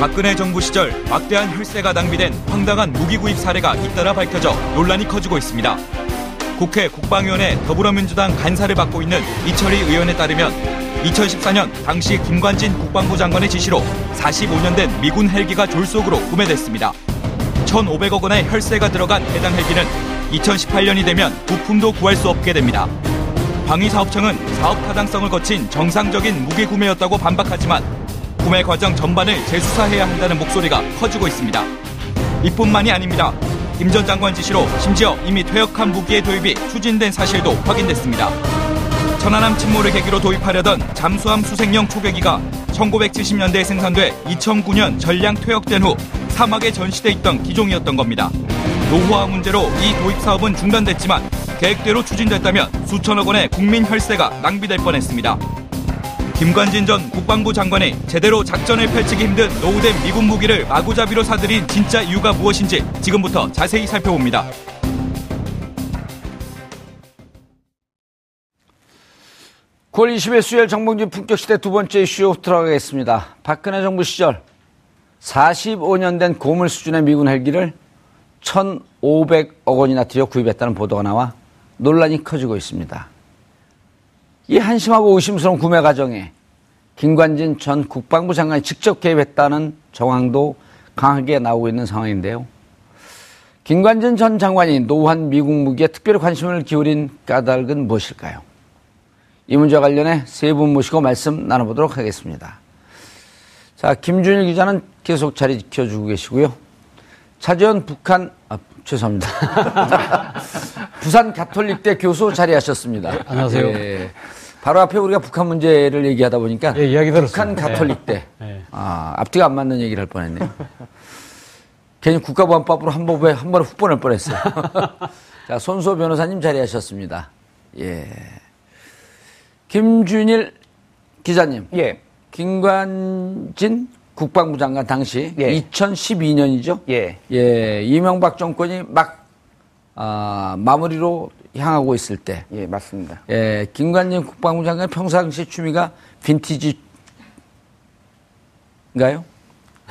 박근혜 정부 시절 막대한 혈세가 낭비된 황당한 무기 구입 사례가 잇따라 밝혀져 논란이 커지고 있습니다. 국회 국방위원회 더불어민주당 간사를 맡고 있는 이철희 의원에 따르면 2014년 당시 김관진 국방부 장관의 지시로 45년 된 미군 헬기가 졸속으로 구매됐습니다. 1,500억 원의 혈세가 들어간 해당 헬기는 2018년이 되면 부품도 구할 수 없게 됩니다. 방위사업청은 사업 타당성을 거친 정상적인 무기 구매였다고 반박하지만 구매 과정 전반을 재수사해야 한다는 목소리가 커지고 있습니다. 이뿐만이 아닙니다. 김 전 장관 지시로 심지어 이미 퇴역한 무기의 도입이 추진된 사실도 확인됐습니다. 천안함 침몰을 계기로 도입하려던 잠수함 수색용 초계기가 1970년대에 생산돼 2009년 전량 퇴역된 후 사막에 전시돼 있던 기종이었던 겁니다. 노후화 문제로 이 도입 사업은 중단됐지만 계획대로 추진됐다면 수천억 원의 국민 혈세가 낭비될 뻔했습니다. 김관진 전 국방부 장관이 제대로 작전을 펼치기 힘든 노후된 미군 무기를 마구잡이로 사들인 진짜 이유가 무엇인지 지금부터 자세히 살펴봅니다. (9월 20일) 수요일 정봉진 품격시대 두 번째 이슈 들어가겠습니다 박근혜 정부 시절 45년 된 고물 수준의 미군 헬기를 1,500억 원이나 들여 구입했다는 보도가 나와 논란이 커지고 있습니다. 이 한심하고 의심스러운 구매 과정에 김관진 전 국방부 장관이 직접 개입했다는 정황도 강하게 나오고 있는 상황인데요. 김관진 전 장관이 노후한 미국 무기에 특별히 관심을 기울인 까닭은 무엇일까요? 이 문제와 관련해 세 분 모시고 말씀 나눠보도록 하겠습니다. 자, 김준일 기자는 계속 자리 지켜주고 계시고요. 차지현 북한, 아, 죄송합니다. 부산 가톨릭대 교수 자리하셨습니다. 네, 안녕하세요. 예. 바로 앞에 우리가 북한 문제를 얘기하다 보니까 예, 이야기 북한 가톨릭 때 네. 아, 앞뒤가 안 맞는 얘기를 할 뻔했네요. 괜히 국가보안법으로 한 번에 한 번에 훅 보낼 뻔했어요. 자 손소 변호사님 자리하셨습니다. 예. 김준일 기자님. 예. 김관진 국방부 장관 당시 예. 2012년이죠. 예. 예. 이명박 정권이 막 아, 마무리로 향하고 있을 때. 예, 맞습니다. 예, 김관진 국방부 장관 평상시 취미가 빈티지인가요?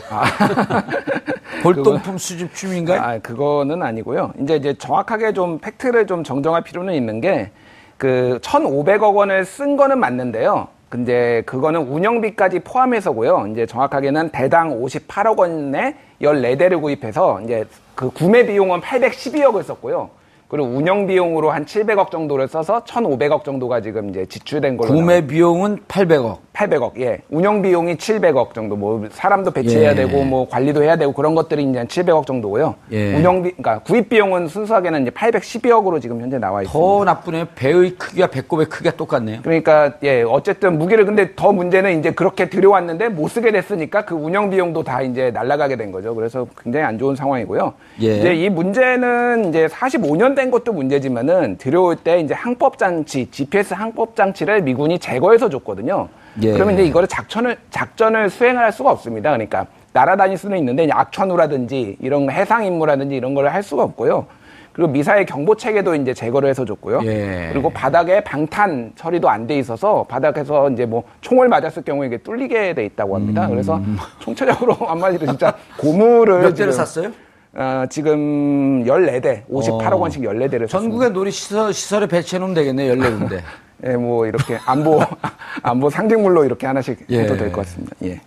아. 골동품 수집 취미인가요? 아, 그거는 아니고요. 이제 이제 정확하게 좀 팩트를 좀 정정할 필요는 있는 게 그 1,500억 원을 쓴 거는 맞는데요. 근데 그거는 운영비까지 포함해서고요. 이제 정확하게는 대당 58억 원에 14대를 구입해서 이제 그 구매 비용은 812억을 썼고요. 그리고 운영 비용으로 한 700억 정도를 써서 1,500억 정도가 지금 이제 지출된 걸로 구매. 비용은 800억. 800억. 예. 운영 비용이 700억 정도. 뭐 사람도 배치해야 예. 되고 뭐 관리도 해야 되고 그런 것들이 이제 한 700억 정도고요. 예. 운영 비 그러니까 구입 비용은 순수하게는 이제 812억으로 지금 현재 나와 있습니다. 더 나쁘네요. 배의 크기가 배꼽의 크기가 똑같네요. 그러니까 예, 어쨌든 무기를 근데 더 문제는 이제 그렇게 들여왔는데 못 쓰게 됐으니까 그 운영 비용도 다 이제 날아가게 된 거죠. 그래서 굉장히 안 좋은 상황이고요. 예. 이제 이 문제는 이제 45년 된 것도 문제지만은 들여올 때 이제 항법 장치, GPS 항법 장치를 미군이 제거해서 줬거든요. 예. 그러면 이제 이거를 작전을 작전을 수행할 수가 없습니다. 그러니까 날아다닐 수는 있는데 악천후라든지 이런 해상 임무라든지 이런 걸 할 수가 없고요. 그리고 미사일 경보 체계도 이제 제거를 해서 줬고요. 예. 그리고 바닥에 방탄 처리도 안 돼 있어서 바닥에서 이제 뭐 총을 맞았을 경우에 이게 뚫리게 돼 있다고 합니다. 음. 그래서 총체적으로 한마디로 진짜 고무를 몇 대를 샀어요? 어, 지금 14대, 58억 어. 원씩 14대를 전국에 놀이 시설, 시설에 배치해 놓으면 되겠네요, 14군데. 예, 뭐 이렇게 안보 안보 상징물로 이렇게 하나씩 예. 해도 될 것 같습니다. 예.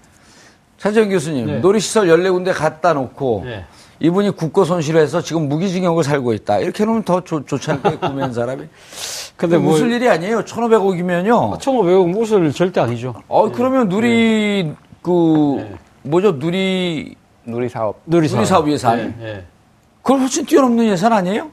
차재현 교수님, 네. 놀이시설 14군데 갖다 놓고 네. 이분이 국고 손실해서 지금 무기징역을 살고 있다. 이렇게 해놓으면 더 좋, 좋지 않게 구매한 사람이. 근데 뭐, 웃을 일이 아니에요. 1,500억이면요. 1,500억 웃을 절대 아니죠. 어, 네. 그러면 누리, 네. 그, 네. 뭐죠? 누리. 누리 사업. 누리 사업. 누리 사업 예산. 네. 네. 그걸 훨씬 뛰어넘는 예산 아니에요?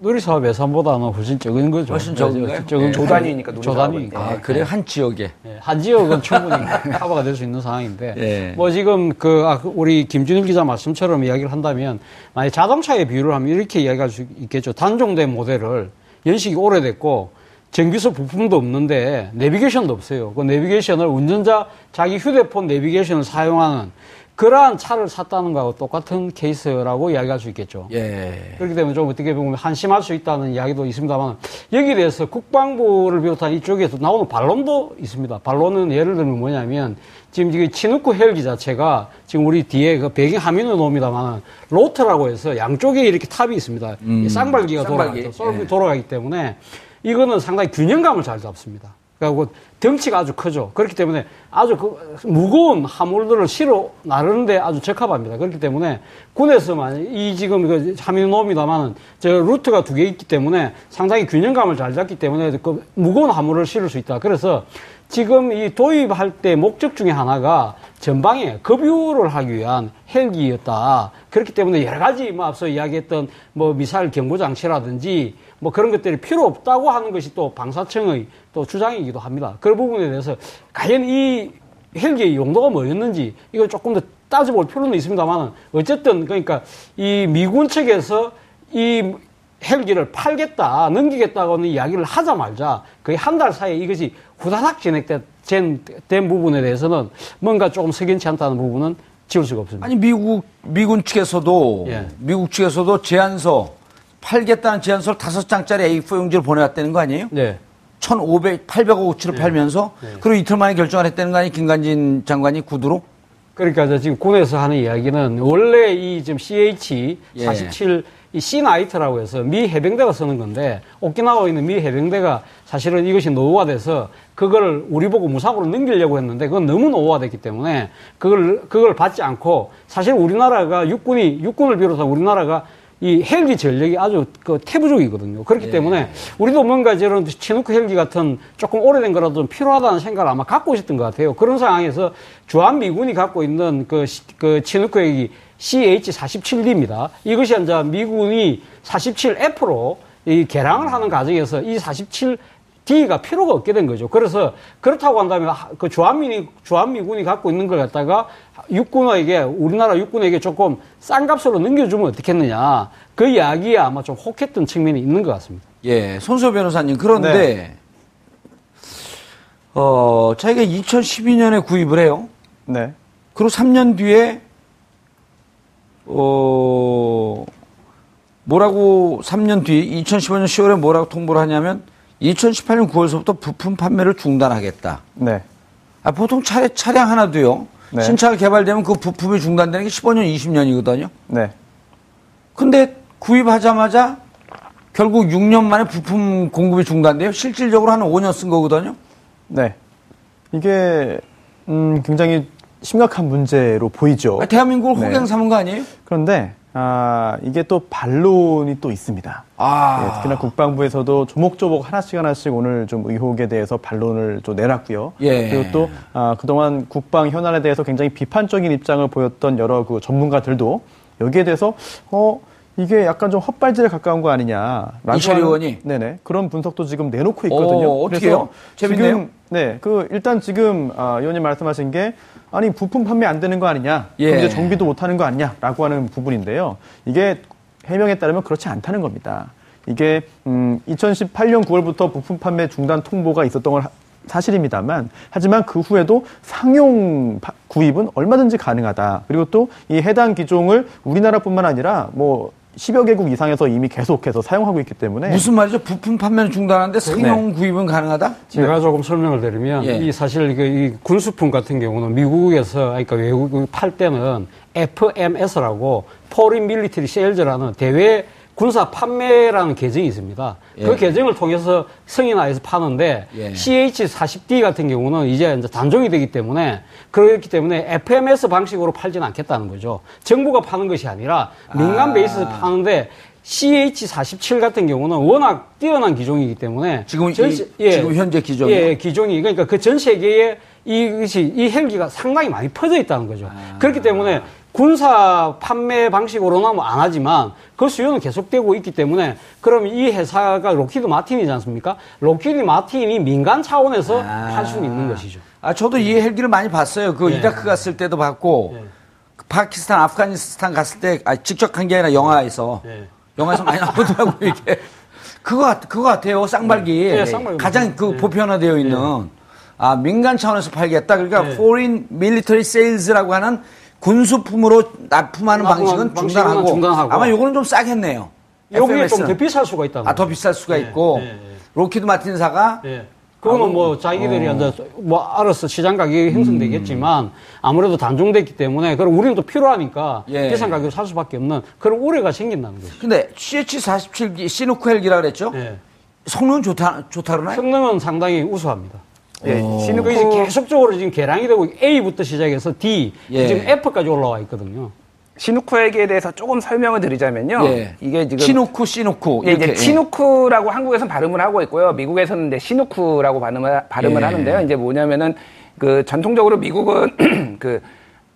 놀이사업 예산보다는 훨씬 적은 거죠. 훨씬 적은 적은 네. 조단위니까 조단위니까. 아, 그래 한 지역에. 네. 한 지역은 충분히 커버가 될 수 있는 상황인데. 네. 뭐 지금 그 아, 우리 김준일 기자 말씀처럼 이야기를 한다면 만약 자동차에 비유를 하면 이렇게 이야기할 수 있겠죠. 단종된 모델을 연식이 오래됐고 정비소 부품도 없는데 내비게이션도 없어요. 그 내비게이션을 운전자 자기 휴대폰 내비게이션을 사용하는 그러한 차를 샀다는 거하고 똑같은 케이스라고 이야기할 수 있겠죠. 예. 그렇기 때문에 좀 어떻게 보면 한심할 수 있다는 이야기도 있습니다만 여기에 대해서 국방부를 비롯한 이쪽에서 나오는 반론도 있습니다. 반론은 예를 들면 뭐냐면 지금 이게 치누크 헬기 자체가 지금 우리 뒤에 그 배경 화면을 놓습니다만 로터라고 해서 양쪽에 이렇게 탑이 있습니다. 음. 쌍발기가 쌍발기. 돌아가죠. 예. 돌아가기 때문에 이거는 상당히 균형감을 잘 잡습니다. 그리고 덩치가 아주 크죠. 그렇기 때문에 아주 그 무거운 화물들을 실어 나르는데 아주 적합합니다. 그렇기 때문에 군에서만 이 지금 그 하민 놈입니다만은 저 루트가 두 개 있기 때문에 상당히 균형감을 잘 잡기 때문에 그 무거운 화물을 실을 수 있다. 그래서 지금 이 도입할 때 목적 중에 하나가 전방에 급유를 하기 위한 헬기였다. 그렇기 때문에 여러 가지 뭐 앞서 이야기했던 뭐 미사일 경보 장치라든지 뭐 그런 것들이 필요 없다고 하는 것이 또 방사청의 또 주장이기도 합니다. 그 부분에 대해서 과연 이 헬기의 용도가 뭐였는지 이걸 조금 더 따져볼 필요는 있습니다만 어쨌든 그러니까 이 미군 측에서 이 헬기를 팔겠다, 넘기겠다고는 이야기를 하자말자 거의 한 달 사이에 이것이 후다닥 진행된 된 부분에 대해서는 뭔가 조금 석연치 않다는 부분은 지울 수가 없습니다. 아니 미국 미군 측에서도 예. 미국 측에서도 제안서 팔겠다는 제안서를 다섯 장짜리 A4 용지를 보내왔다는 거 아니에요? 네. 1,500, 800억 어치를 네. 팔면서 네. 그리고 이틀 만에 결정을 했다는 거 아니에요? 김관진 장관이 구두로? 그러니까 지금 군에서 하는 이야기는 원래 이 지금 CH 47 예. 이 C 나이트라고 해서 미 해병대가 쓰는 건데 오키나와에 있는 미 해병대가 사실은 이것이 노후화 돼서 그걸 우리 보고 무사고로 넘기려고 했는데 그건 너무 노후화됐기 때문에 그걸 그걸 받지 않고 사실 우리나라가 육군이 육군을 비롯한 우리나라가 이 헬기 전력이 아주 그 태부족이거든요. 그렇기 예. 때문에 우리도 뭔가 저런 치누크 헬기 같은 조금 오래된 거라도 좀 필요하다는 생각을 아마 갖고 있었던 것 같아요. 그런 상황에서 주한 미군이 갖고 있는 그, 그 치누크 헬기 CH-47D입니다. 이것이 이제 미군이 47F로 이 개량을 하는 과정에서 이 47 D가 필요가 없게 된 거죠. 그래서 그렇다고 한다면 그 주한미군이 주한미군이 갖고 있는 걸 갖다가 육군에게 우리나라 육군에게 조금 싼 값으로 넘겨주면 어떻겠느냐 그 이야기에 아마 좀 혹했던 측면이 있는 것 같습니다. 예, 손수 변호사님 그런데 네. 어 자기가 2012년에 구입을 해요. 네. 그리고 3년 뒤에 어 뭐라고 3년 뒤 2015년 10월에 뭐라고 통보를 하냐면 2018년 9월서부터 부품 판매를 중단하겠다. 네. 아, 보통 차, 차량 하나도요. 네. 신차가 개발되면 그 부품이 중단되는 게 15년, 20년이거든요. 네. 근데 구입하자마자 결국 6년 만에 부품 공급이 중단돼요. 실질적으로 한 5년 쓴 거거든요. 네. 이게 음, 굉장히 심각한 문제로 보이죠. 아, 대한민국을 호갱 네. 삼은 거 아니에요? 그런데 아, 이게 또 반론이 또 있습니다. 아. 예, 특히나 국방부에서도 조목조목 하나씩 하나씩 오늘 좀 의혹에 대해서 반론을 좀 내놨고요. 예. 그리고 또 아, 그동안 국방 현안에 대해서 굉장히 비판적인 입장을 보였던 여러 그 전문가들도 여기에 대해서 어 이게 약간 좀 헛발질에 가까운 거 아니냐. 이철 의원이 네네 그런 분석도 지금 내놓고 있거든요. 오, 어떻게요? 재밌네요. 지금, 네, 그 일단 지금 아, 의원님 말씀하신 게 아니 부품 판매 안 되는 거 아니냐, 예. 이제 정비도 못 하는 거 아니냐라고 하는 부분인데요. 이게 해명에 따르면 그렇지 않다는 겁니다. 이게 음, 2018년 9월부터 부품 판매 중단 통보가 있었던 걸 사실입니다만 하지만 그 후에도 상용 구입은 얼마든지 가능하다. 그리고 또 이 해당 기종을 우리나라뿐만 아니라 뭐 10여 개국 이상에서 이미 계속해서 사용하고 있기 때문에 무슨 말이죠? 부품 판매는 중단하는데 상용 네. 구입은 가능하다? 제가 네. 조금 설명을 드리면 예. 이 사실 이 군수품 같은 경우는 미국에서 그러니까 외국 팔 때는 FMS라고 Foreign Military Sales라는 대외 군사 판매라는 계정이 있습니다. 그 예. 그 계정을 통해서 승인하여서 파는데 예. CH40D 같은 경우는 이제 단종이 되기 때문에 그렇기 때문에 FMS 방식으로 팔지는 않겠다는 거죠. 정부가 파는 것이 아니라 민간 아. 베이스에서 파는데 CH47 같은 경우는 워낙 뛰어난 기종이기 때문에 지금 전, 이, 예, 지금 현재 기종이 예, 기종이 그러니까 그 전 세계에 이것이 이 헬기가 상당히 많이 퍼져 있다는 거죠. 아. 그렇기 때문에 군사 판매 방식으로는 뭐안 하지만 그 수요는 계속되고 있기 때문에 그럼 이 회사가 로키드 마틴이지 않습니까? 로키드 마틴이 민간 차원에서 아. 할수 있는 것이죠. 아 저도 이 헬기를 많이 봤어요. 그 네. 이라크 갔을 때도 봤고 네. 파키스탄, 아프가니스탄 갔을 때 아, 직접 한게 아니라 영화에서 네. 영화에서 많이 나오더라고요, 이게. 그거, 그거 같아요, 쌍발기. 네, 쌍발기. 가장 그 네. 보편화되어 있는. 네. 아, 민간 차원에서 팔겠다. 그러니까 네. Foreign Military Sales라고 하는 군수품으로 납품하는 방식은 중단하고, 중단하고. 아마 요거는 좀 싸겠네요. 여기에 좀 더 비쌀 수가 있다. 아, 더 비쌀 수가 네, 있고. 네, 로키드 마틴사가 그거는 뭐 자기들이 어. 이제 뭐 알아서 시장 가격이 형성되겠지만 음. 아무래도 단종됐기 때문에 그럼 우리는 또 필요하니까 예. 비싼 가격으로 살 수밖에 없는 그런 우려가 생긴다는 거죠. 근데 CH47기 시노크 헬기라 그랬죠? 예. 성능은 좋다 좋다 그러나요? 성능은 상당히 우수합니다. 예, 시누크 이제 계속적으로 지금 개량이 되고 A부터 시작해서 D 예. 지금 F까지 올라와 있거든요. 시누쿠에게 대해서 조금 설명을 드리자면요. 예. 이게 지금 시누쿠, 시누쿠. 예, 이제 시누쿠라고 한국에서는 발음을 하고 있고요. 미국에서는 이제 시누쿠라고 발음을, 발음을 예. 하는데요. 이제 뭐냐면은 그 전통적으로 미국은 그,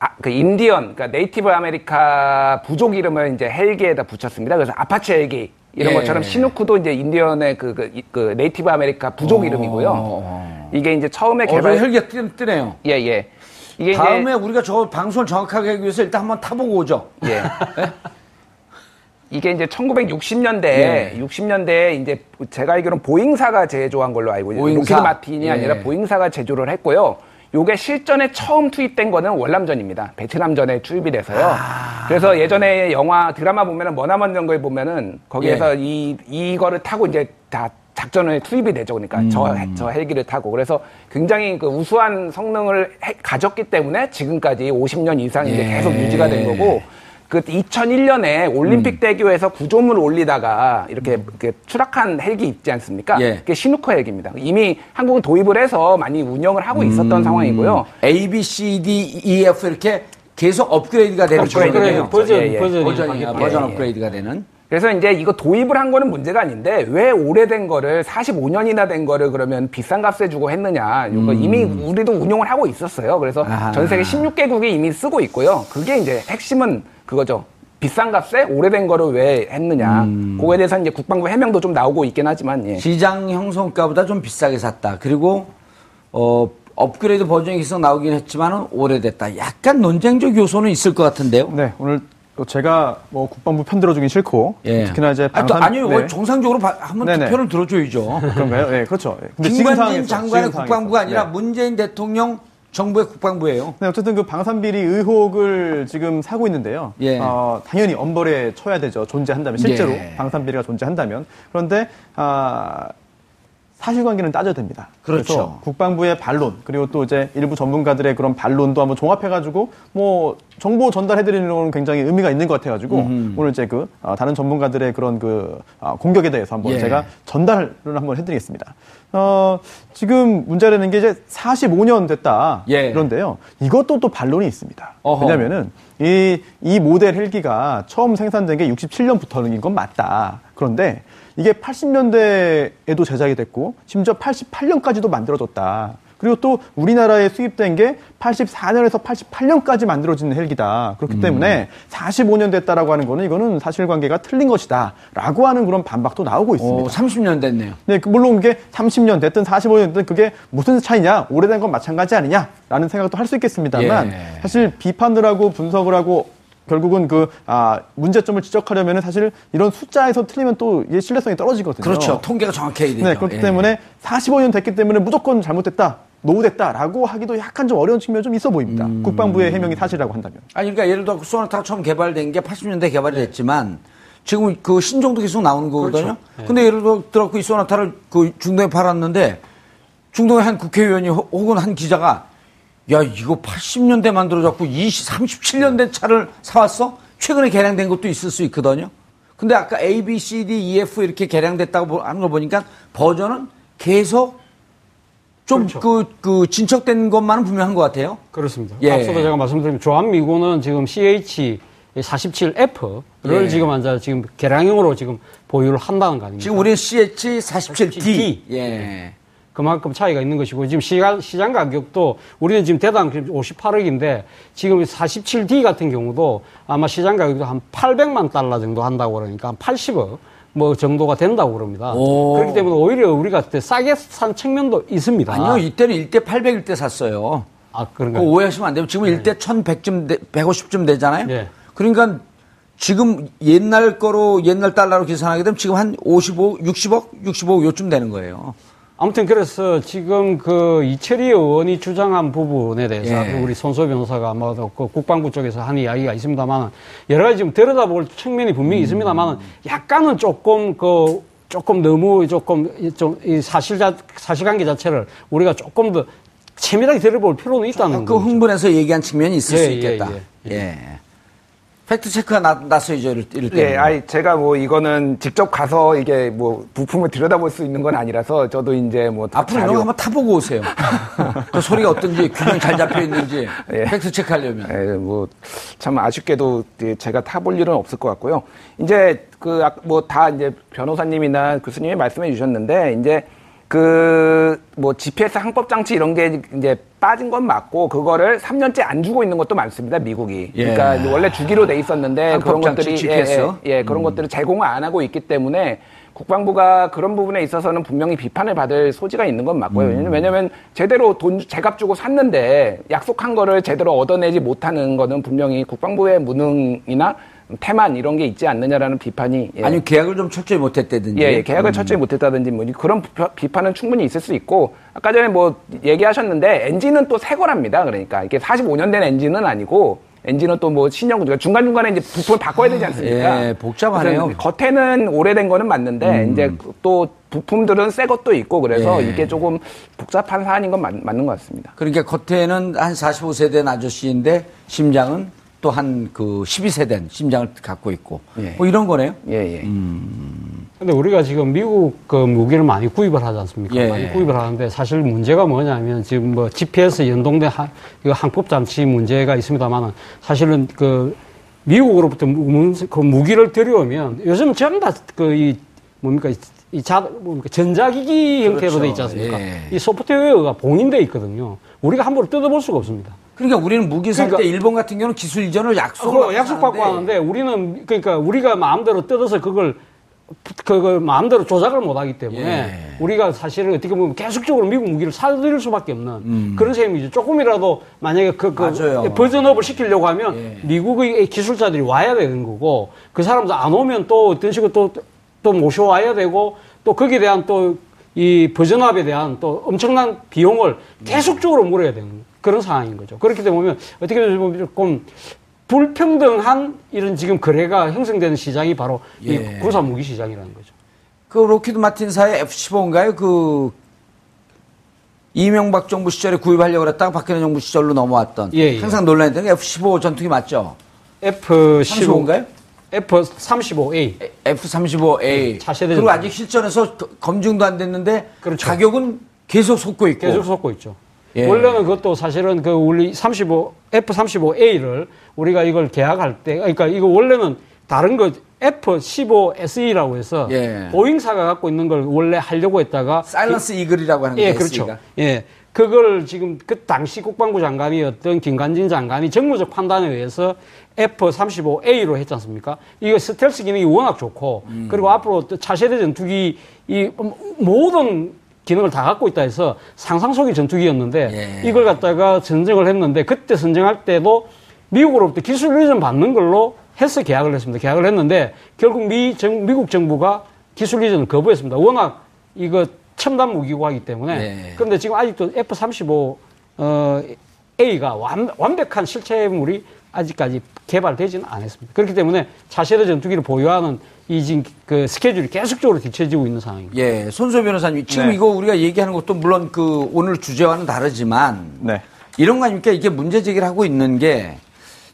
아, 그 인디언, 그러니까 Native America 부족 이름을 이제 헬기에다 붙였습니다. 그래서 아파치 헬기 이런 예. 것처럼 시누크도 이제 인디언의 그, 그, 그 Native America 부족 오. 이름이고요. 이게 이제 처음에 개발. 어, 헬기가 뜨네요. 예, 예. 이게 다음에 우리가 저 방송을 정확하게 하기 위해서 일단 한번 타보고 오죠. 예. 네? 이게 이제 1960년대, 예. 60년대에 이제 제가 알기로는 보잉사가 제조한 걸로 알고 있어요. 록히드 마틴이 예. 아니라 보잉사가 제조를 했고요. 요게 실전에 처음 투입된 거는 월남전입니다. 베트남전에 투입이 돼서요. 아. 그래서 예전에 영화 드라마 보면은 머나먼 정글에 보면은 거기에서 예. 이 이거를 타고 이제 다 작전에 투입이 되죠. 그러니까 음. 저, 저 헬기를 타고. 그래서 굉장히 그 우수한 성능을 해, 가졌기 때문에 지금까지 50년 이상 이제 예. 계속 유지가 된 거고 그 2001년에 올림픽 음. 대교에서 구조물 올리다가 이렇게, 음. 이렇게 추락한 헬기 있지 않습니까? 예. 그게 시누크 헬기입니다. 이미 한국은 도입을 해서 많이 운영을 하고 있었던 음. 상황이고요. A, B, C, D, E, F 이렇게 계속 업그레이드가 되는 버전, 버전, 예, 버전, 버전, 버전 업그레이드가 되는. 그래서 이제 이거 도입을 한 거는 문제가 아닌데 왜 오래된 거를 45년이나 된 거를 그러면 비싼 값에 주고 했느냐. 이거 음. 이미 우리도 운용을 하고 있었어요. 그래서 아. 전 세계 16개국이 이미 쓰고 있고요. 그게 이제 핵심은 그거죠. 비싼 값에 오래된 거를 왜 했느냐. 음. 그거에 대해서 이제 국방부 해명도 좀 나오고 있긴 하지만 예. 시장 형성가보다 좀 비싸게 샀다. 그리고 어 업그레이드 버전이 계속 나오긴 했지만은 오래됐다. 약간 논쟁적 요소는 있을 것 같은데요. 네, 오늘 또 제가 뭐 국방부 편 들어주긴 싫고 예. 특히나 이제 방산... 아니, 요 네. 정상적으로 한번 투표를 들어줘야죠. 그런가요? 네, 그렇죠. 근데 김관진 장관의 국방부가 아니라 네. 문재인 대통령 정부의 국방부예요. 네, 어쨌든 그 방산비리 의혹을 지금 사고 있는데요. 예. 어, 당연히 엄벌에 쳐야 되죠. 존재한다면 실제로 예. 방산비리가 존재한다면 그런데 아. 사실관계는 따져야 됩니다. 그렇죠. 그래서 국방부의 반론 그리고 또 이제 일부 전문가들의 그런 반론도 한번 종합해가지고 뭐 정보 전달해드리는 건 굉장히 의미가 있는 것 같아가지고 음흠. 오늘 이제 그 어, 다른 전문가들의 그런 그 어, 공격에 대해서 한번 예. 제가 전달을 한번 해드리겠습니다. 어, 지금 문제되는 게 이제 45년 됐다. 예. 그런데요. 이것도 또 반론이 있습니다. 어허. 왜냐면은 이, 이 모델 헬기가 처음 생산된 게 67년부터인 건 맞다. 그런데 이게 80년대에도 제작이 됐고 심지어 88년까지도 만들어졌다. 그리고 또 우리나라에 수입된 게 84년에서 88년까지 만들어진 헬기다. 그렇기 음. 때문에 45년 됐다라고 하는 거는 이거는 사실관계가 틀린 것이다 라고 하는 그런 반박도 나오고 있습니다. 오, 30년 됐네요. 네, 그 물론 이게 30년 됐든 45년 됐든 그게 무슨 차이냐? 오래된 건 마찬가지 아니냐 라는 생각도 할 수 있겠습니다만 예. 사실 비판을 하고 분석을 하고 결국은 그 아, 문제점을 지적하려면 사실 이런 숫자에서 틀리면 또 이게 신뢰성이 떨어지거든요. 그렇죠. 통계가 정확해야 되죠. 네, 그렇기 예. 때문에 45년 됐기 때문에 무조건 잘못됐다. 노후됐다라고 하기도 약간 좀 어려운 측면이 좀 있어 보입니다. 음... 국방부의 해명이 사실이라고 한다면. 아니, 그러니까 예를 들어 소나타가 처음 개발된 게 80년대 개발이 됐지만 지금 그 신종도 계속 나오는 거거든요. 그렇죠. 네. 근데 예를 들어 그이 소나타를 그 중동에 팔았는데 중동의 한 국회의원이 혹은 한 기자가 야, 이거 80년대 만들어졌고 20, 37년 된 차를 사왔어? 최근에 개량된 것도 있을 수 있거든요. 근데 아까 A, B, C, D, E, F 이렇게 개량됐다고 하는 걸 보니까 버전은 계속 좀 그렇죠. 그, 그 진척된 것만은 분명한 것 같아요. 그렇습니다. 예. 앞서도 제가 말씀드린 조합미고는 지금 CH 47F를 예. 지금 앉아 지금 개량형으로 지금 보유를 한다는 거 아닙니까? 지금 우리는 CH 47D. 47D. 예. 그만큼 차이가 있는 것이고 지금 시장, 시장 가격도 우리는 지금 대당 58억인데 지금 47D 같은 경우도 아마 시장 가격도 한 800만 달러 정도 한다고 그러니까 한 80억 뭐 정도가 된다고 그럽니다. 오. 그렇기 때문에 오히려 우리가 그때 싸게 산 측면도 있습니다. 아니요, 이때는 1대 800일 때 샀어요. 아, 그런가요? 오해하시면 안 돼요. 지금 네. 1대 1100쯤, 150쯤 되잖아요? 네. 그러니까 지금 옛날 거로, 옛날 달러로 계산하게 되면 지금 한 55, 60억, 65억 요쯤 되는 거예요. 아무튼 그래서 지금 그 이철희 의원이 주장한 부분에 대해서 예. 우리 손소 변호사가 아마도 그 국방부 쪽에서 한 이야기가 있습니다만 여러 가지 좀 들여다볼 측면이 분명히 음. 있습니다만 약간은 조금 그 조금 너무 조금 좀 이 사실 자 사실관계 자체를 우리가 조금 더 세밀하게 들어볼 필요는 있다는 거죠. 그 흥분해서 얘기한 측면이 있을 예, 수 있겠다. 예. 예. 예. 팩트 체크가 나, 났어야죠, 이럴 때. 예, 아니, 제가 뭐 이거는 직접 가서 이게 뭐 부품을 들여다볼 수 있는 건 아니라서 저도 이제 뭐. 앞으로 이런 거 한번 타보고 오세요. 그 소리가 어떤지, 균형 잘 잡혀 있는지, 예. 팩트 체크하려면. 예, 뭐, 참 아쉽게도 제가 타볼 일은 없을 것 같고요. 이제 그, 뭐 다 이제 변호사님이나 교수님이 말씀해 주셨는데, 이제 그, 뭐, GPS 항법 장치 이런 게 이제 빠진 건 맞고, 그거를 3년째 안 주고 있는 것도 많습니다, 미국이. 예. 그러니까 원래 주기로 돼 있었는데, 그런 것들이, GPS? 예, 예, 예, 그런 음. 것들을 제공을 안 하고 있기 때문에, 국방부가 그런 부분에 있어서는 분명히 비판을 받을 소지가 있는 건 맞고요. 음. 왜냐면 제대로 돈 제값 주고 샀는데 약속한 거를 제대로 얻어내지 못하는 거는 분명히 국방부의 무능이나 태만 이런 게 있지 않느냐라는 비판이 예. 아니 계약을 좀 철저히 못했다든지 예, 예 계약을 음. 철저히 못했다든지 뭐 그런 비판은 충분히 있을 수 있고 아까 전에 뭐 얘기하셨는데 엔진은 또 새 거랍니다 그러니까 이게 45년 된 엔진은 아니고 엔진은 또 뭐 신형 그러니까 중간 중간에 이제 부품을 바꿔야 되지 않습니까? 예, 복잡하네요. 겉에는 오래된 거는 맞는데 음. 이제 또 부품들은 새 것도 있고 그래서 예. 이게 조금 복잡한 사안인 건 맞, 맞는 것 같습니다. 그러니까 겉에는 한 45세 된 아저씨인데 심장은 또한 그 12세 된 심장을 갖고 있고 예. 뭐 이런 거네요. 예, 예. 음. 근데 우리가 지금 미국 그 무기를 많이 구입을 하지 않습니까? 예. 많이 구입을 하는데 사실 문제가 뭐냐면 지금 뭐 GPS 연동된 하, 그 항법 장치 문제가 있습니다만은 사실은 그 미국으로부터 무, 그 무기를 들여오면 요즘 전부 다그 이 뭡니까 이 자, 뭡니까 전자기기 형태로 그렇죠. 돼 있지 않습니까? 예. 이 소프트웨어가 봉인돼 있거든요. 우리가 함부로 뜯어볼 수가 없습니다. 그러니까 우리는 무기 살때 그러니까, 일본 같은 경우는 기술 이전을 약속을 약속받고 하는데 우리는 그러니까 우리가 마음대로 뜯어서 그걸 그걸 마음대로 조작을 못하기 때문에 예. 우리가 사실은 어떻게 보면 계속적으로 미국 무기를 사들일 수밖에 없는 음. 그런 셈이죠. 조금이라도 만약에 그, 그 버전업을 시키려고 하면 예. 미국의 기술자들이 와야 되는 거고 그 사람들 안 오면 또 어떤 식으로 또, 또 모셔와야 되고 또 거기에 대한 또 이 버전업에 대한 또 엄청난 비용을 계속적으로 물어야 되는 거예요. 그런 상황인 거죠. 그렇기 때문에 보면 어떻게 보면 조금 불평등한 이런 지금 거래가 형성되는 시장이 바로 예. 이 군사 무기 시장이라는 거죠. 그 록히드 마틴사의 F-15인가요? 그 이명박 정부 시절에 구입하려고 그랬다가 박근혜 정부 시절로 넘어왔던 예, 예. 항상 논란이 되는 F-15 전투기 맞죠? F-15인가요? F-35A. F-35A. 차세대 그리고 아직 실전에서 검증도 안 됐는데 그렇죠. 가격은 계속 솟고 있고. 계속 솟고 있죠. 예. 원래는 그것도 사실은 그 우리 35 F35A를 우리가 이걸 계약할 때 그러니까 이거 원래는 다른 거 F15SE라고 해서 예. 보잉사가 갖고 있는 걸 원래 하려고 했다가 사일런스 이글이라고 하는 예, 그렇죠. 예. 그걸 지금 그 당시 국방부 장관이었던 김관진 장관이 정무적 판단에 의해서 F-35A로 했지 않습니까? 이거 스텔스 기능이 워낙 좋고, 음. 그리고 앞으로 차세대 전투기, 이 모든 기능을 다 갖고 있다 해서 상상 속의 전투기였는데 예. 이걸 갖다가 선정을 했는데 그때 선정할 때도 미국으로부터 기술 이전 받는 걸로 해서 계약을 했습니다. 계약을 했는데 결국 미 정, 미국 정부가 기술 이전을 거부했습니다. 워낙 이거 첨단 무기고 하기 때문에 예. 그런데 지금 아직도 F-35 어, A가 완, 완벽한 실체물이 아직까지 개발되지는 않았습니다. 그렇기 때문에 차세대 전투기를 보유하는 이 지금 그 스케줄이 계속적으로 뒤쳐지고 있는 상황입니다. 예, 손소 변호사님 지금 네. 이거 우리가 얘기하는 것도 물론 그 오늘 주제와는 다르지만 네. 이런 거 아닙니까? 이게 문제 제기를 하고 있는 게,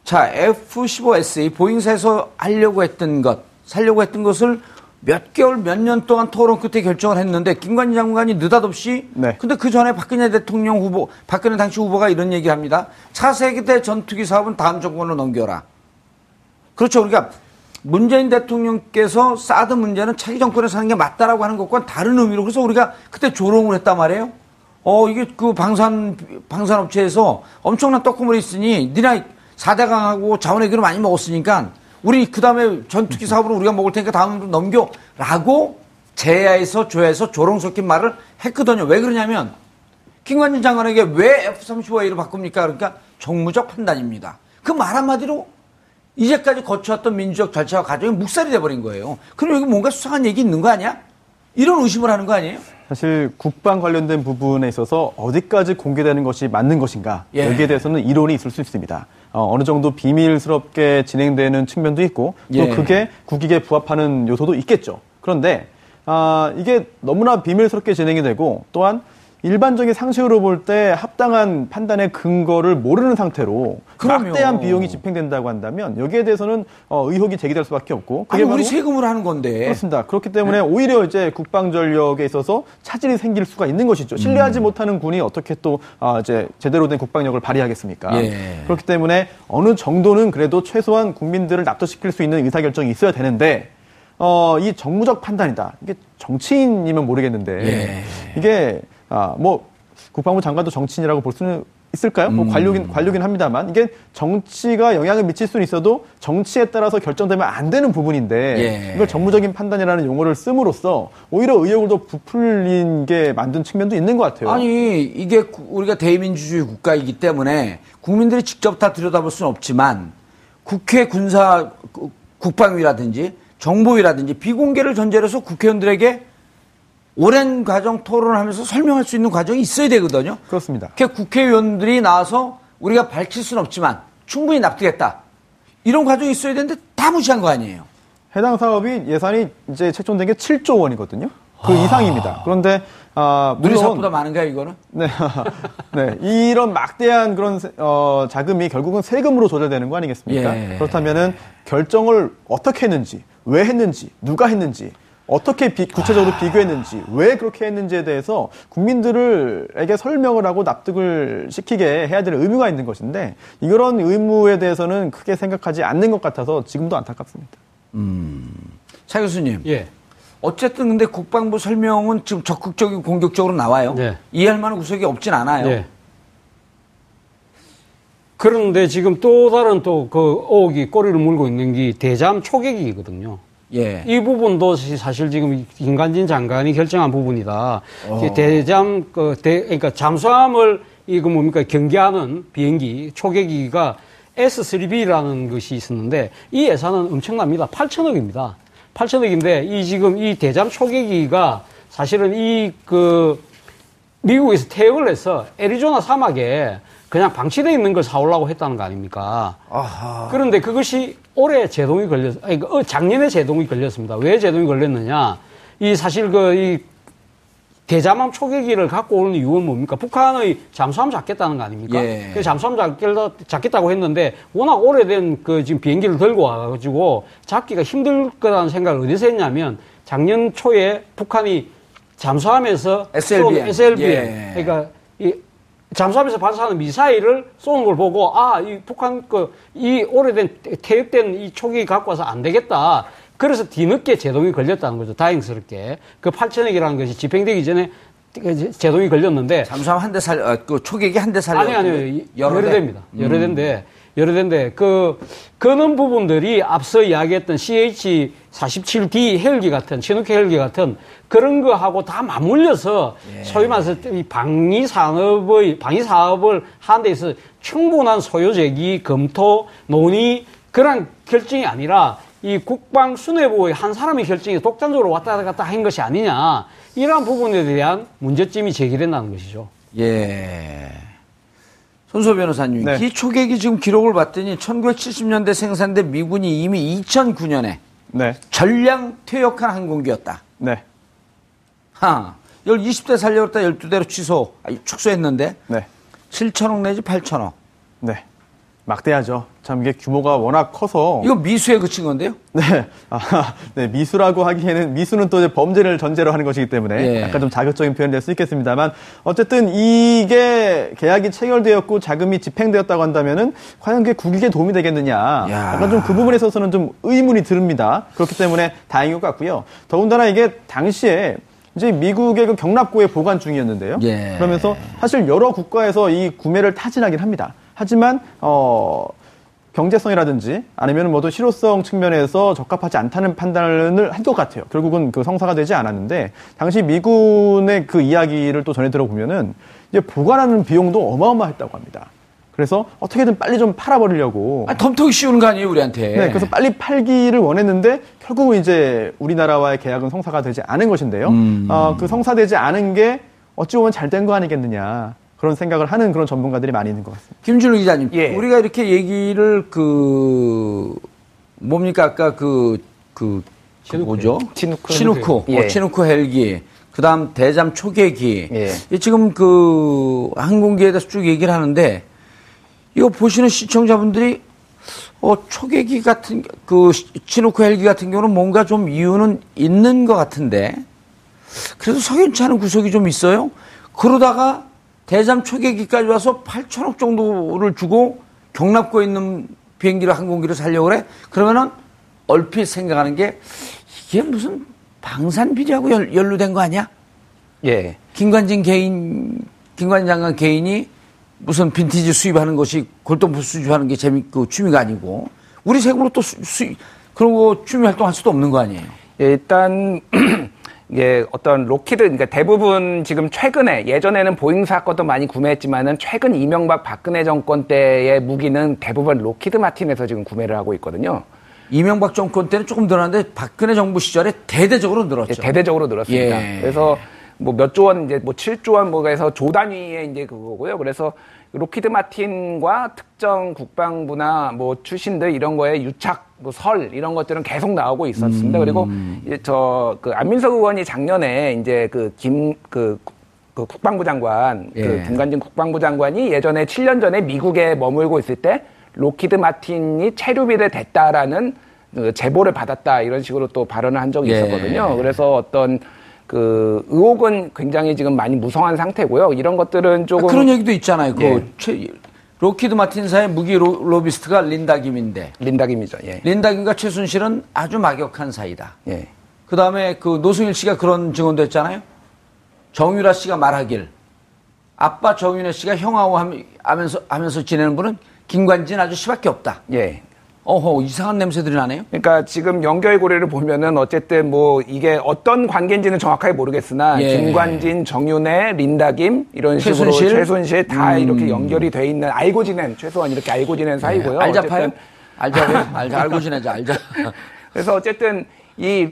자, F-15SE 보잉사에서 하려고 했던 것, 살려고 했던 것을 몇 개월, 몇 년 동안 토론 끝에 결정을 했는데, 김관희 장관이 느닷없이, 네. 근데 그 전에 박근혜 대통령 후보, 박근혜 당시 후보가 이런 얘기를 합니다. 차세대 전투기 사업은 다음 정권으로 넘겨라. 그렇죠. 그러니까 문재인 대통령께서 사드 문제는 차기 정권에서 하는 게 맞다라고 하는 것과 다른 의미로 그래서 우리가 그때 조롱을 했단 말이에요. 어, 이게 그 방산, 방산업체에서 엄청난 떡고물이 있으니 니네 4대 강하고 자원외교를 많이 먹었으니까 우리 그 다음에 전투기 사업으로 우리가 먹을 테니까 다음으로 넘겨 라고 제야에서 조야에서 조롱 섞인 말을 했거든요. 왜 그러냐면 김관진 장관에게 왜 F-35A를 바꿉니까? 그러니까 정무적 판단입니다. 그 말 한마디로 이제까지 거쳐왔던 민주적 절차와 과정이 묵살이 돼버린 거예요. 그럼 여기 뭔가 수상한 얘기 있는 거 아니야? 이런 의심을 하는 거 아니에요? 사실 국방 관련된 부분에 있어서 어디까지 공개되는 것이 맞는 것인가 예. 여기에 대해서는 이론이 있을 수 있습니다. 어, 느 정도 비밀스럽게 진행되는 측면도 있고 또 예. 그게 국익에 부합하는 요소도 있겠죠. 그런데 아, 이게 너무나 비밀스럽게 진행이 되고 또한 일반적인 상식으로 볼 때 합당한 판단의 근거를 모르는 상태로 그럼요. 막대한 비용이 집행된다고 한다면 여기에 대해서는 어, 의혹이 제기될 수밖에 없고 그게 아니, 우리 세금으로 하는 건데 그렇습니다. 그렇기 때문에 네. 오히려 이제 국방 전력에 있어서 차질이 생길 수가 있는 것이죠. 신뢰하지 음. 못하는 군이 어떻게 또 어, 이제 제대로 된 국방력을 발휘하겠습니까? 예. 그렇기 때문에 어느 정도는 그래도 최소한 국민들을 납득시킬 수 있는 의사결정이 있어야 되는데 어, 이 정무적 판단이다. 이게 정치인이면 모르겠는데 예. 이게 아, 뭐 국방부 장관도 정치인이라고 볼 수는 있을까요? 뭐 음. 뭐 관료긴 관료긴 합니다만 이게 정치가 영향을 미칠 수는 있어도 정치에 따라서 결정되면 안 되는 부분인데 예. 이걸 정무적인 판단이라는 용어를 씀으로써 오히려 의혹을 더 부풀린 게 만든 측면도 있는 것 같아요. 아니 이게 우리가 대민주주의 국가이기 때문에 국민들이 직접 다 들여다볼 수는 없지만 국회 군사 국방위라든지 정보위라든지 비공개를 전제로 해서 국회의원들에게 오랜 과정 토론을 하면서 설명할 수 있는 과정이 있어야 되거든요. 그렇습니다. 그 국회의원들이 나와서 우리가 밝힐 수는 없지만 충분히 납득했다. 이런 과정이 있어야 되는데 다 무시한 거 아니에요. 해당 사업이 예산이 이제 책정된 게 7조 원이거든요. 그 아... 이상입니다. 그런데 아, 물론 사업보다 많은가요, 이거는? 네. 네. 이런 막대한 그런 어, 자금이 결국은 세금으로 조절되는 거 아니겠습니까? 예. 그렇다면은 결정을 어떻게 했는지, 왜 했는지, 누가 했는지 어떻게 비, 구체적으로 아... 비교했는지 왜 그렇게 했는지에 대해서 국민들에게 설명을 하고 납득을 시키게 해야 될 의무가 있는 것인데 이런 의무에 대해서는 크게 생각하지 않는 것 같아서 지금도 안타깝습니다. 음. 차 교수님. 예. 어쨌든 근데 국방부 설명은 지금 적극적이고 공격적으로 나와요. 네. 이해할 만한 구석이 없진 않아요. 네. 그런데 지금 또 다른 또그 의혹이 꼬리를 물고 있는 게 대잠 초계기거든요. 예. 이 부분도 사실 지금 김관진 장관이 결정한 부분이다. 어. 대잠 그 대, 그러니까 잠수함을 이거 뭡니까 경계하는 비행기 초계기가 S3B라는 것이 있었는데 이 예산은 엄청납니다. 8천억입니다. 8천억인데 이 지금 이 대잠 초계기가 사실은 이 그 미국에서 퇴역을 해서 애리조나 사막에 그냥 방치되어 있는 걸 사오려고 했다는 거 아닙니까? 아하. 그런데 그것이 올해 제동이 걸렸, 아니, 그, 어, 작년에 제동이 걸렸습니다. 왜 제동이 걸렸느냐? 이 사실 그, 이 대잠함 초계기를 갖고 오는 이유는 뭡니까? 북한의 잠수함 잡겠다는 거 아닙니까? 예. 그 잠수함 잡겠다, 고 했는데 워낙 오래된 그 지금 비행기를 들고 와가지고 잡기가 힘들 거라는 생각을 어디서 했냐면 작년 초에 북한이 잠수함에서 SLBM, SLBM. 예. 그러니까 이 잠수함에서 발사하는 미사일을 쏘는 걸 보고 아 이 북한 그 이 오래된 퇴역된 이 초기 갖고 와서 안 되겠다. 그래서 뒤늦게 제동이 걸렸다는 거죠. 다행스럽게 그 8천억이라는 것이 집행되기 전에 제동이 걸렸는데 잠수함 한 대 살, 어, 그 초계기 한 대 살려 아니 아니요 여러, 여러 대입니다. 여러 음. 대인데 여러 대인데 그 그런 부분들이 앞서 이야기했던 CH-47D 헬기 같은 친누케 헬기 같은 그런 거하고 다 맞물려서 예. 소위 말해서 이 방위 산업의 방위 사업을 하는 데 있어서 충분한 소요 제기 검토 논의 그런 결정이 아니라 이 국방 수뇌부의 한 사람의 결정이 독단적으로 왔다 갔다 한 것이 아니냐 이러한 부분에 대한 문제점이 제기된다는 것이죠. 예. 손소 변호사님, 네. 이 초계기 지금 기록을 봤더니 1970년대 생산된 미군이 이미 2009년에 네. 전량 퇴역한 항공기였다. 네. 하, 20대 살려갔다 12대로 취소, 아니, 축소했는데. 네. 7천억 내지 8천억. 네. 막대하죠. 참 이게 규모가 워낙 커서 이거 미수에 그친 건데요? 네, 아, 네 미수라고 하기에는 미수는 또 범죄를 전제로 하는 것이기 때문에 예. 약간 좀 자극적인 표현이 될 수 있겠습니다만 어쨌든 이게 계약이 체결되었고 자금이 집행되었다고 한다면은 과연 그게 국익에 도움이 되겠느냐? 야. 약간 좀 그 부분에 있어서는 좀 의문이 듭니다. 그렇기 때문에 다행인 것 같고요. 더군다나 이게 당시에 이제 미국의 그 경납고에 보관 중이었는데요. 예. 그러면서 사실 여러 국가에서 이 구매를 타진하긴 합니다. 하지만 어 경제성이라든지 아니면 뭐또 실효성 측면에서 적합하지 않다는 판단을 한 것 같아요. 결국은 그 성사가 되지 않았는데 당시 미군의 그 이야기를 또 전해 들어보면은 이제 보관하는 비용도 어마어마했다고 합니다. 그래서 어떻게든 빨리 좀 팔아버리려고. 아, 덤터기 씌우는 거 아니에요, 우리한테. 네, 그래서 빨리 팔기를 원했는데 결국은 이제 우리나라와의 계약은 성사가 되지 않은 것인데요. 음. 어, 그 성사되지 않은 게 어찌 보면 잘 된 거 아니겠느냐. 그런 생각을 하는 그런 전문가들이 많이 있는 것 같습니다. 김준우 기자님, 예. 우리가 이렇게 얘기를 그 뭡니까 아까 그그 그 뭐죠? 치누크. 치누크. 예. 어, 치누크 헬기. 그다음 대잠 초계기. 예. 지금 그 항공기에 대해서 쭉 얘기를 하는데 이거 보시는 시청자분들이 어, 초계기 같은 그 치누크 헬기 같은 경우는 뭔가 좀 이유는 있는 것 같은데 그래도 석연치 않은 구석이 좀 있어요. 그러다가 대잠 초계기까지 와서 8천억 정도를 주고 경납고에 있는 비행기를 항공기를 살려고 그래? 그러면은 얼핏 생각하는 게 이게 무슨 방산 비리하고 연루된 거 아니야? 예. 김관진 개인, 김관진 장관 개인이 무슨 빈티지 수입하는 것이 골동품 수주하는 게 재밌고 취미가 아니고 우리 세금으로 또 수, 수입, 그런 거 취미 활동할 수도 없는 거 아니에요? 예, 일단 이게 어떤 록히드 그러니까 대부분 지금 최근에 예전에는 보잉사 것도 많이 구매했지만은 최근 이명박 박근혜 정권 때의 무기는 대부분 록히드 마틴에서 지금 구매를 하고 있거든요. 이명박 정권 때는 조금 늘었는데 박근혜 정부 시절에 대대적으로 늘었죠. 예, 대대적으로 늘었습니다. 예. 그래서 뭐 몇조 원 이제 뭐 7조 원 뭐해서 조 단위의 이제 그거고요. 그래서 록히드 마틴과 특정 국방부나 뭐 출신들 이런 거에 유착, 뭐 설 이런 것들은 계속 나오고 있었습니다. 음. 그리고 이제 저그 안민석 의원이 작년에 이제 그 김그 그, 그 국방부 장관, 그 예. 그 김관진 국방부 장관이 예전에 7년 전에 미국에 머물고 있을 때 록히드 마틴이 체류비를 댔다라는 그 제보를 받았다 이런 식으로 또 발언을 한 적이 예. 있었거든요. 그래서 어떤 그 의혹은 굉장히 지금 많이 무성한 상태고요. 이런 것들은 조금 아, 그런 얘기도 있잖아요. 그 예. 최, 록히드 마틴사의 무기 로, 로비스트가 린다 김인데 린다 김이죠. 예. 린다 김과 최순실은 아주 막역한 사이다. 예. 그 다음에 그 노승일 씨가 그런 증언도 했잖아요. 정유라 씨가 말하길 아빠 정윤혜 씨가 형하고 하면서 하면서 지내는 분은 김관진 아저씨밖에 없다. 예. 어허, 이상한 냄새들이 나네요? 그러니까 지금 연결고리를 보면은 어쨌든 뭐 이게 어떤 관계인지는 정확하게 모르겠으나 예. 김관진, 정윤회, 린다김 이런 식으로 최순실, 최순실 다 음. 이렇게 연결이 돼 있는 알고 지낸 최소한 이렇게 알고 지낸 사이고요. 예. 알자파요? 알자, 알자, 알고 지내자, 알자. 그래서 어쨌든 이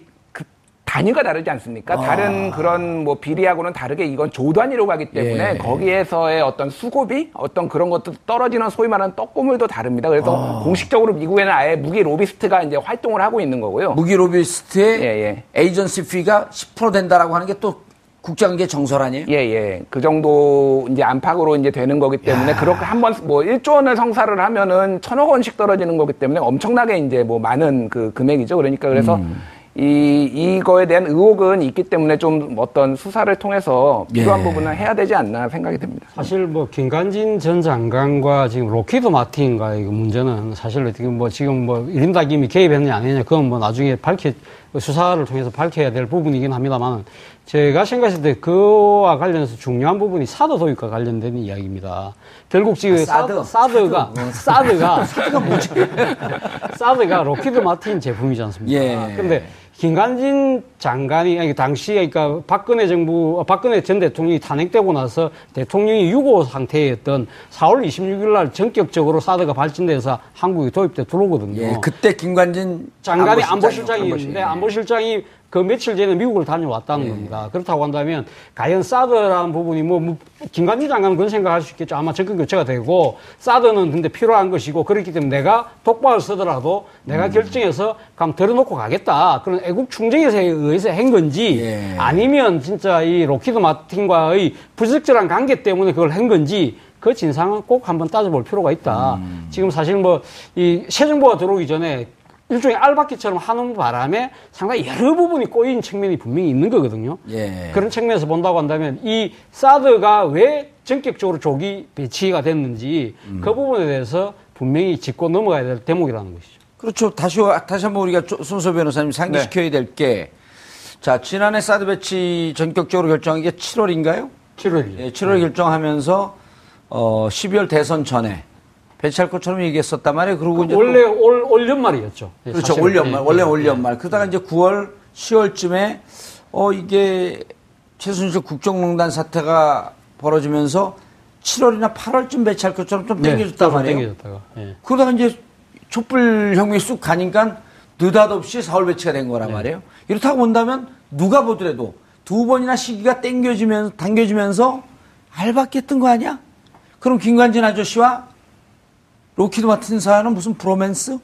단위가 다르지 않습니까? 아. 다른 그런 뭐 비리하고는 다르게 이건 조단위로 가기 때문에 예. 거기에서의 어떤 수고비, 어떤 그런 것도 떨어지는 소위 말하는 떡고물도 다릅니다. 그래서 아. 공식적으로 미국에는 아예 무기 로비스트가 이제 활동을 하고 있는 거고요. 무기 로비스트의 예, 예. 에이전시 피가 10% 된다라고 하는 게또 국장계 정설 아니에요? 예, 예. 그 정도 이제 안팎으로 이제 되는 거기 때문에 야. 그렇게 한번 뭐 1조 원을 성사를 하면은 천억 원씩 떨어지는 거기 때문에 엄청나게 이제 뭐 많은 그 금액이죠. 그러니까 그래서 음. 이, 이거에 대한 의혹은 있기 때문에 좀 어떤 수사를 통해서 필요한 예. 부분은 해야 되지 않나 생각이 듭니다. 사실 뭐 김관진 전 장관과 지금 록히드 마틴과의 그 문제는 사실 어떻게 뭐 지금 뭐 린다 김이 개입했느냐 안 했느냐 그건 뭐 나중에 밝혀 수사를 통해서 밝혀야 될 부분이긴 합니다만 제가 생각했을 때 그와 관련해서 중요한 부분이 사드 도입과 관련된 이야기입니다. 결국 지금 아, 사드, 사드 가 사드. 가 사드가 뭐지? 사드가 로키드 마틴 제품이지 않습니까? 예. 근데 김관진 장관이 당시 그러니까 박근혜 정부 어, 박근혜 전 대통령이 탄핵되고 나서 대통령이 유고 상태였던 4월 26일 날 전격적으로 사드가 발진돼서 한국에 도입돼 들어오거든요. 예, 그때 김관진 장관이 안보실장이었는데 안보실장이 그 며칠 전에 미국을 다녀왔다는 예. 겁니다. 그렇다고 한다면 과연 사드라는 부분이 뭐, 뭐 김관진 장관은 그런 생각할 수 있겠죠. 아마 정권 교체가 되고 사드는 근데 필요한 것이고 그렇기 때문에 내가 독박을 쓰더라도 내가 음. 결정해서 그럼 들어놓고 가겠다. 그런 애국 충정에 의해서 한 건지 예. 아니면 진짜 이 록히드 마틴과의 부적절한 관계 때문에 그걸 한 건지 그 진상은 꼭 한번 따져볼 필요가 있다. 음. 지금 사실 뭐 이 새 정부가 들어오기 전에 일종의 알박기처럼 하는 바람에 상당히 여러 부분이 꼬인 측면이 분명히 있는 거거든요. 예. 그런 측면에서 본다고 한다면 이 사드가 왜 전격적으로 조기 배치가 됐는지 음. 그 부분에 대해서 분명히 짚고 넘어가야 될 대목이라는 것이죠. 그렇죠. 다시, 다시 한번 우리가 손소 변호사님 상기시켜야 네. 될 게, 자, 지난해 사드 배치 전격적으로 결정한 게 7월인가요? 7월. 예, 7월 네. 결정하면서, 어, 12월 대선 전에 배치할 것처럼 얘기했었단 말이에요. 그리고 그 이제 원래 올, 올 연말이었죠. 예, 그렇죠. 올 연말. 예, 원래 예, 올 연말. 그러다가 이제 9월, 10월쯤에 어 이게 최순실 국정농단 사태가 벌어지면서 7월이나 8월쯤 배치할 것처럼 좀 땡겨졌단 네, 말이에요. 땡겨졌다가. 예. 그러다가 이제 촛불 혁명이 쑥 가니까 느닷없이 4월 배치가 된 거란 네. 말이에요. 이렇다고 본다면 누가 보더라도 두 번이나 시기가 땡겨지면서 당겨지면서 알박기했던 거 아니야? 그럼 김관진 아저씨와 록히드 마틴사는 무슨 브로맨스?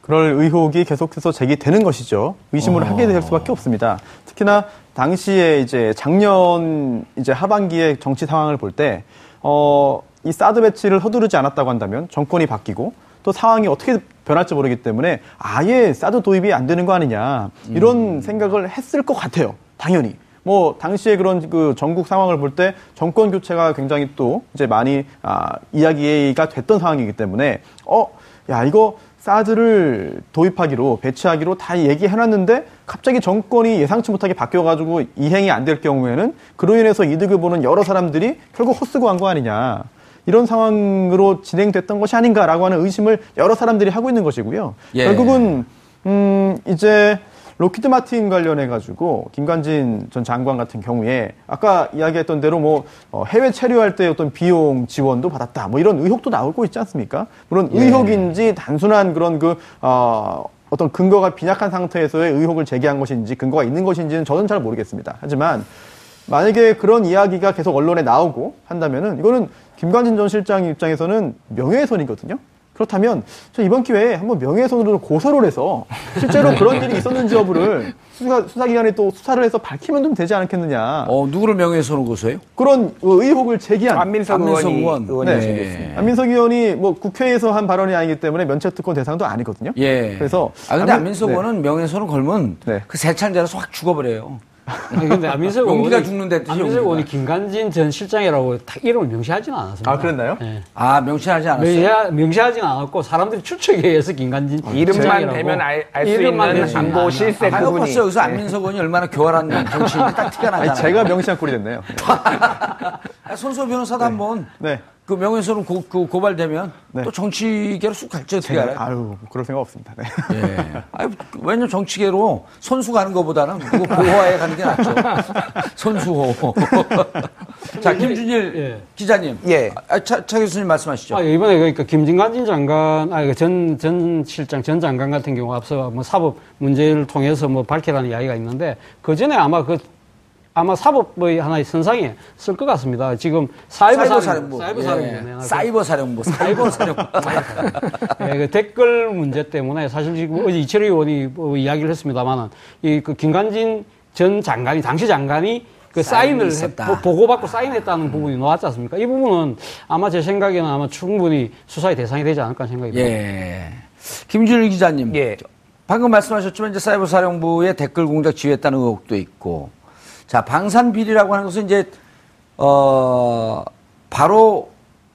그럴 의혹이 계속해서 제기되는 것이죠. 의심을 어... 하게 될 수밖에 없습니다. 특히나 당시에 이제 작년 이제 하반기의 정치 상황을 볼 때, 어, 이 사드 배치를 서두르지 않았다고 한다면 정권이 바뀌고 또 상황이 어떻게 변할지 모르기 때문에 아예 사드 도입이 안 되는 거 아니냐 이런 음... 생각을 했을 것 같아요. 당연히. 뭐 당시에 그런 그 전국 상황을 볼 때 정권 교체가 굉장히 또 이제 많이 아, 이야기가 됐던 상황이기 때문에 어 야 이거 사드를 도입하기로 배치하기로 다 얘기해놨는데 갑자기 정권이 예상치 못하게 바뀌어가지고 이행이 안 될 경우에는 그로 인해서 이득을 보는 여러 사람들이 결국 헛쓰고 한 거 아니냐. 이런 상황으로 진행됐던 것이 아닌가라고 하는 의심을 여러 사람들이 하고 있는 것이고요. 예. 결국은 음 이제 로키드 마틴 관련해 가지고 김관진 전 장관 같은 경우에 아까 이야기했던 대로 뭐 어, 해외 체류할 때 어떤 비용 지원도 받았다 뭐 이런 의혹도 나오고 있지 않습니까? 물론 예. 의혹인지 단순한 그런 그 어, 어떤 근거가 빈약한 상태에서의 의혹을 제기한 것인지 근거가 있는 것인지는 저는 잘 모르겠습니다. 하지만 만약에 그런 이야기가 계속 언론에 나오고 한다면은 이거는 김관진 전 실장 입장에서는 명예훼손이거든요. 그렇다면 저 이번 기회에 한번 명예훼손으로 고소를 해서 실제로 그런 일이 있었는지 여부를 수사, 수사기관에 또 수사를 해서 밝히면 좀 되지 않겠느냐. 어, 누구를 명예훼손으로 고소해요? 그런 의혹을 제기한 안민석, 안민석 의원. 의원이 네. 안민석 의원이 뭐 국회에서 한 발언이 아니기 때문에 면책특권 대상도 아니거든요. 예. 그래서 아 근데 안민, 석 네. 의원은 명예훼손을 걸면 네. 그 세창자라서 확 죽어버려요. 근데 안민석 의원이 죽는데 안민석 의원이 김관진 전 실장이라고 딱 이름을 명시하지는 않았습니다. 아 그랬나요? 네. 아 명시하지 않았어요. 명시 하지는 않았고 사람들이 추측에 의해서 김관진 아, 이름만 대면 알 수 있는 안보 실세 아, 그분이. 봤어요. 여기서 안민석 의원이 얼마나 교활한 정치인이 딱 티가 나잖아요. 아니, 제가 명시한 꼴이 됐네요. 손소 변호사도 네. 한번 네. 그 명예훼손 고, 그 고발되면 네. 또 정치계로 쑥 갈지 어떻게 알아요? 아유, 그럴 생각 없습니다. 네. 예. 아유, 왜냐면 정치계로 선수 가는 것보다는 그거 보호하에 가는 게 낫죠. 선수호. 자, 김준일 예. 기자님. 예. 아, 차, 차 교수님 말씀하시죠. 아, 이번에 그러니까 김진관진 장관, 아, 전, 전 실장, 전 장관 같은 경우 앞서 뭐 사법 문제를 통해서 뭐 밝히라는 이야기가 있는데 그 전에 아마 그 아마 사법의 하나의 선상에 쓸 것 같습니다. 지금 사이버, 사령부, 사이버 사령부, 예. 사이버 사령부, 사이버 사령부. 예, 그 댓글 문제 때문에 사실 지금 어제 이철희 의원이 뭐 이야기를 했습니다만은 이그 김관진 전 장관이 당시 장관이 그 사인을 해, 보고받고 사인했다는 부분이 나왔지 않습니까? 이 부분은 아마 제 생각에는 아마 충분히 수사의 대상이 되지 않을까 생각이 듭니다. 예. 김준일 기자님. 예. 방금 말씀하셨지만 이제 사이버 사령부의 댓글 공작 지휘했다는 의혹도 있고 자, 방산 비리라고 하는 것은 이제 어 바로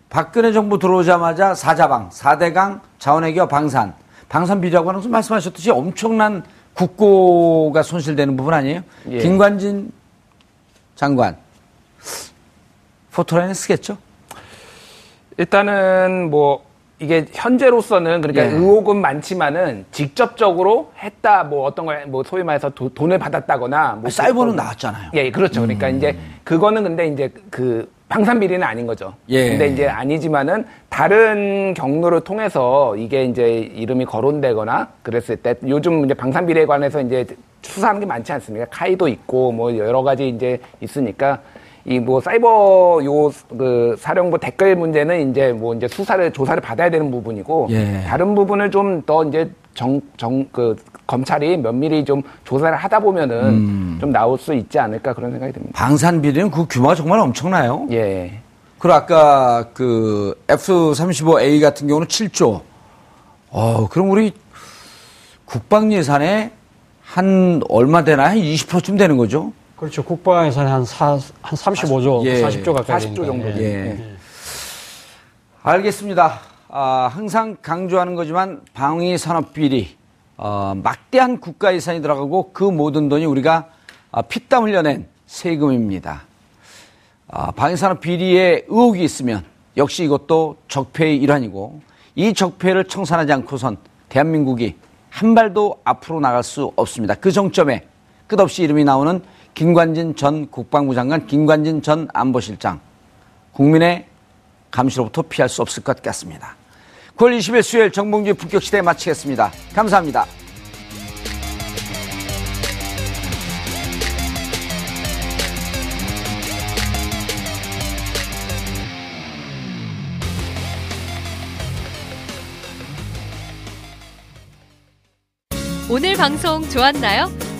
박근혜 정부 들어오자마자 사자방, 사대강, 자원외교 방산, 방산 비리라고 하는 것은 말씀하셨듯이 엄청난 국고가 손실되는 부분 아니에요? 예. 김관진 장관 포토라인에 쓰겠죠? 일단은 뭐 이게 현재로서는 그러니까 예. 의혹은 많지만은 직접적으로 했다 뭐 어떤 걸 뭐 소위 말해서 도, 돈을 받았다거나 뭐 아, 사이버는 나왔잖아요. 예, 그렇죠. 그러니까 음. 이제 그거는 근데 이제 그 방산 비리는 아닌 거죠. 예. 근데 이제 아니지만은 다른 경로를 통해서 이게 이제 이름이 거론되거나 그랬을 때 요즘 이제 방산 비리에 관해서 이제 수사하는 게 많지 않습니까? 카이도 있고 뭐 여러 가지 이제 있으니까 이 뭐 사이버 요 그 사령부 댓글 문제는 이제 뭐 이제 수사를 조사를 받아야 되는 부분이고 예. 다른 부분을 좀 더 이제 정 정 그 검찰이 면밀히 좀 조사를 하다 보면은 음. 좀 나올 수 있지 않을까 그런 생각이 듭니다. 방산 비리는 그 규모가 정말 엄청나요. 예. 그리고 아까 그 F-35A 같은 경우는 7조. 어, 그럼 우리 국방 예산에 한 얼마 되나? 한 20%쯤 되는 거죠? 그렇죠. 국방 예산에 한, 사, 한 35조, 예. 40조 가까이 40조 정도. 예. 예. 알겠습니다. 아, 항상 강조하는 거지만 방위 산업 비리 어, 막대한 국가 예산이 들어가고 그 모든 돈이 우리가 아, 피땀 흘려낸 세금입니다. 아, 방위 산업 비리에 의혹이 있으면 역시 이것도 적폐의 일환이고 이 적폐를 청산하지 않고선 대한민국이 한 발도 앞으로 나갈 수 없습니다. 그 정점에 끝없이 이름이 나오는 김관진 전 국방부 장관, 김관진 전 안보실장. 국민의 감시로부터 피할 수 없을 것 같습니다. 9월 20일 수요일 정봉주의 품격시대 마치겠습니다. 감사합니다. 오늘 방송 좋았나요?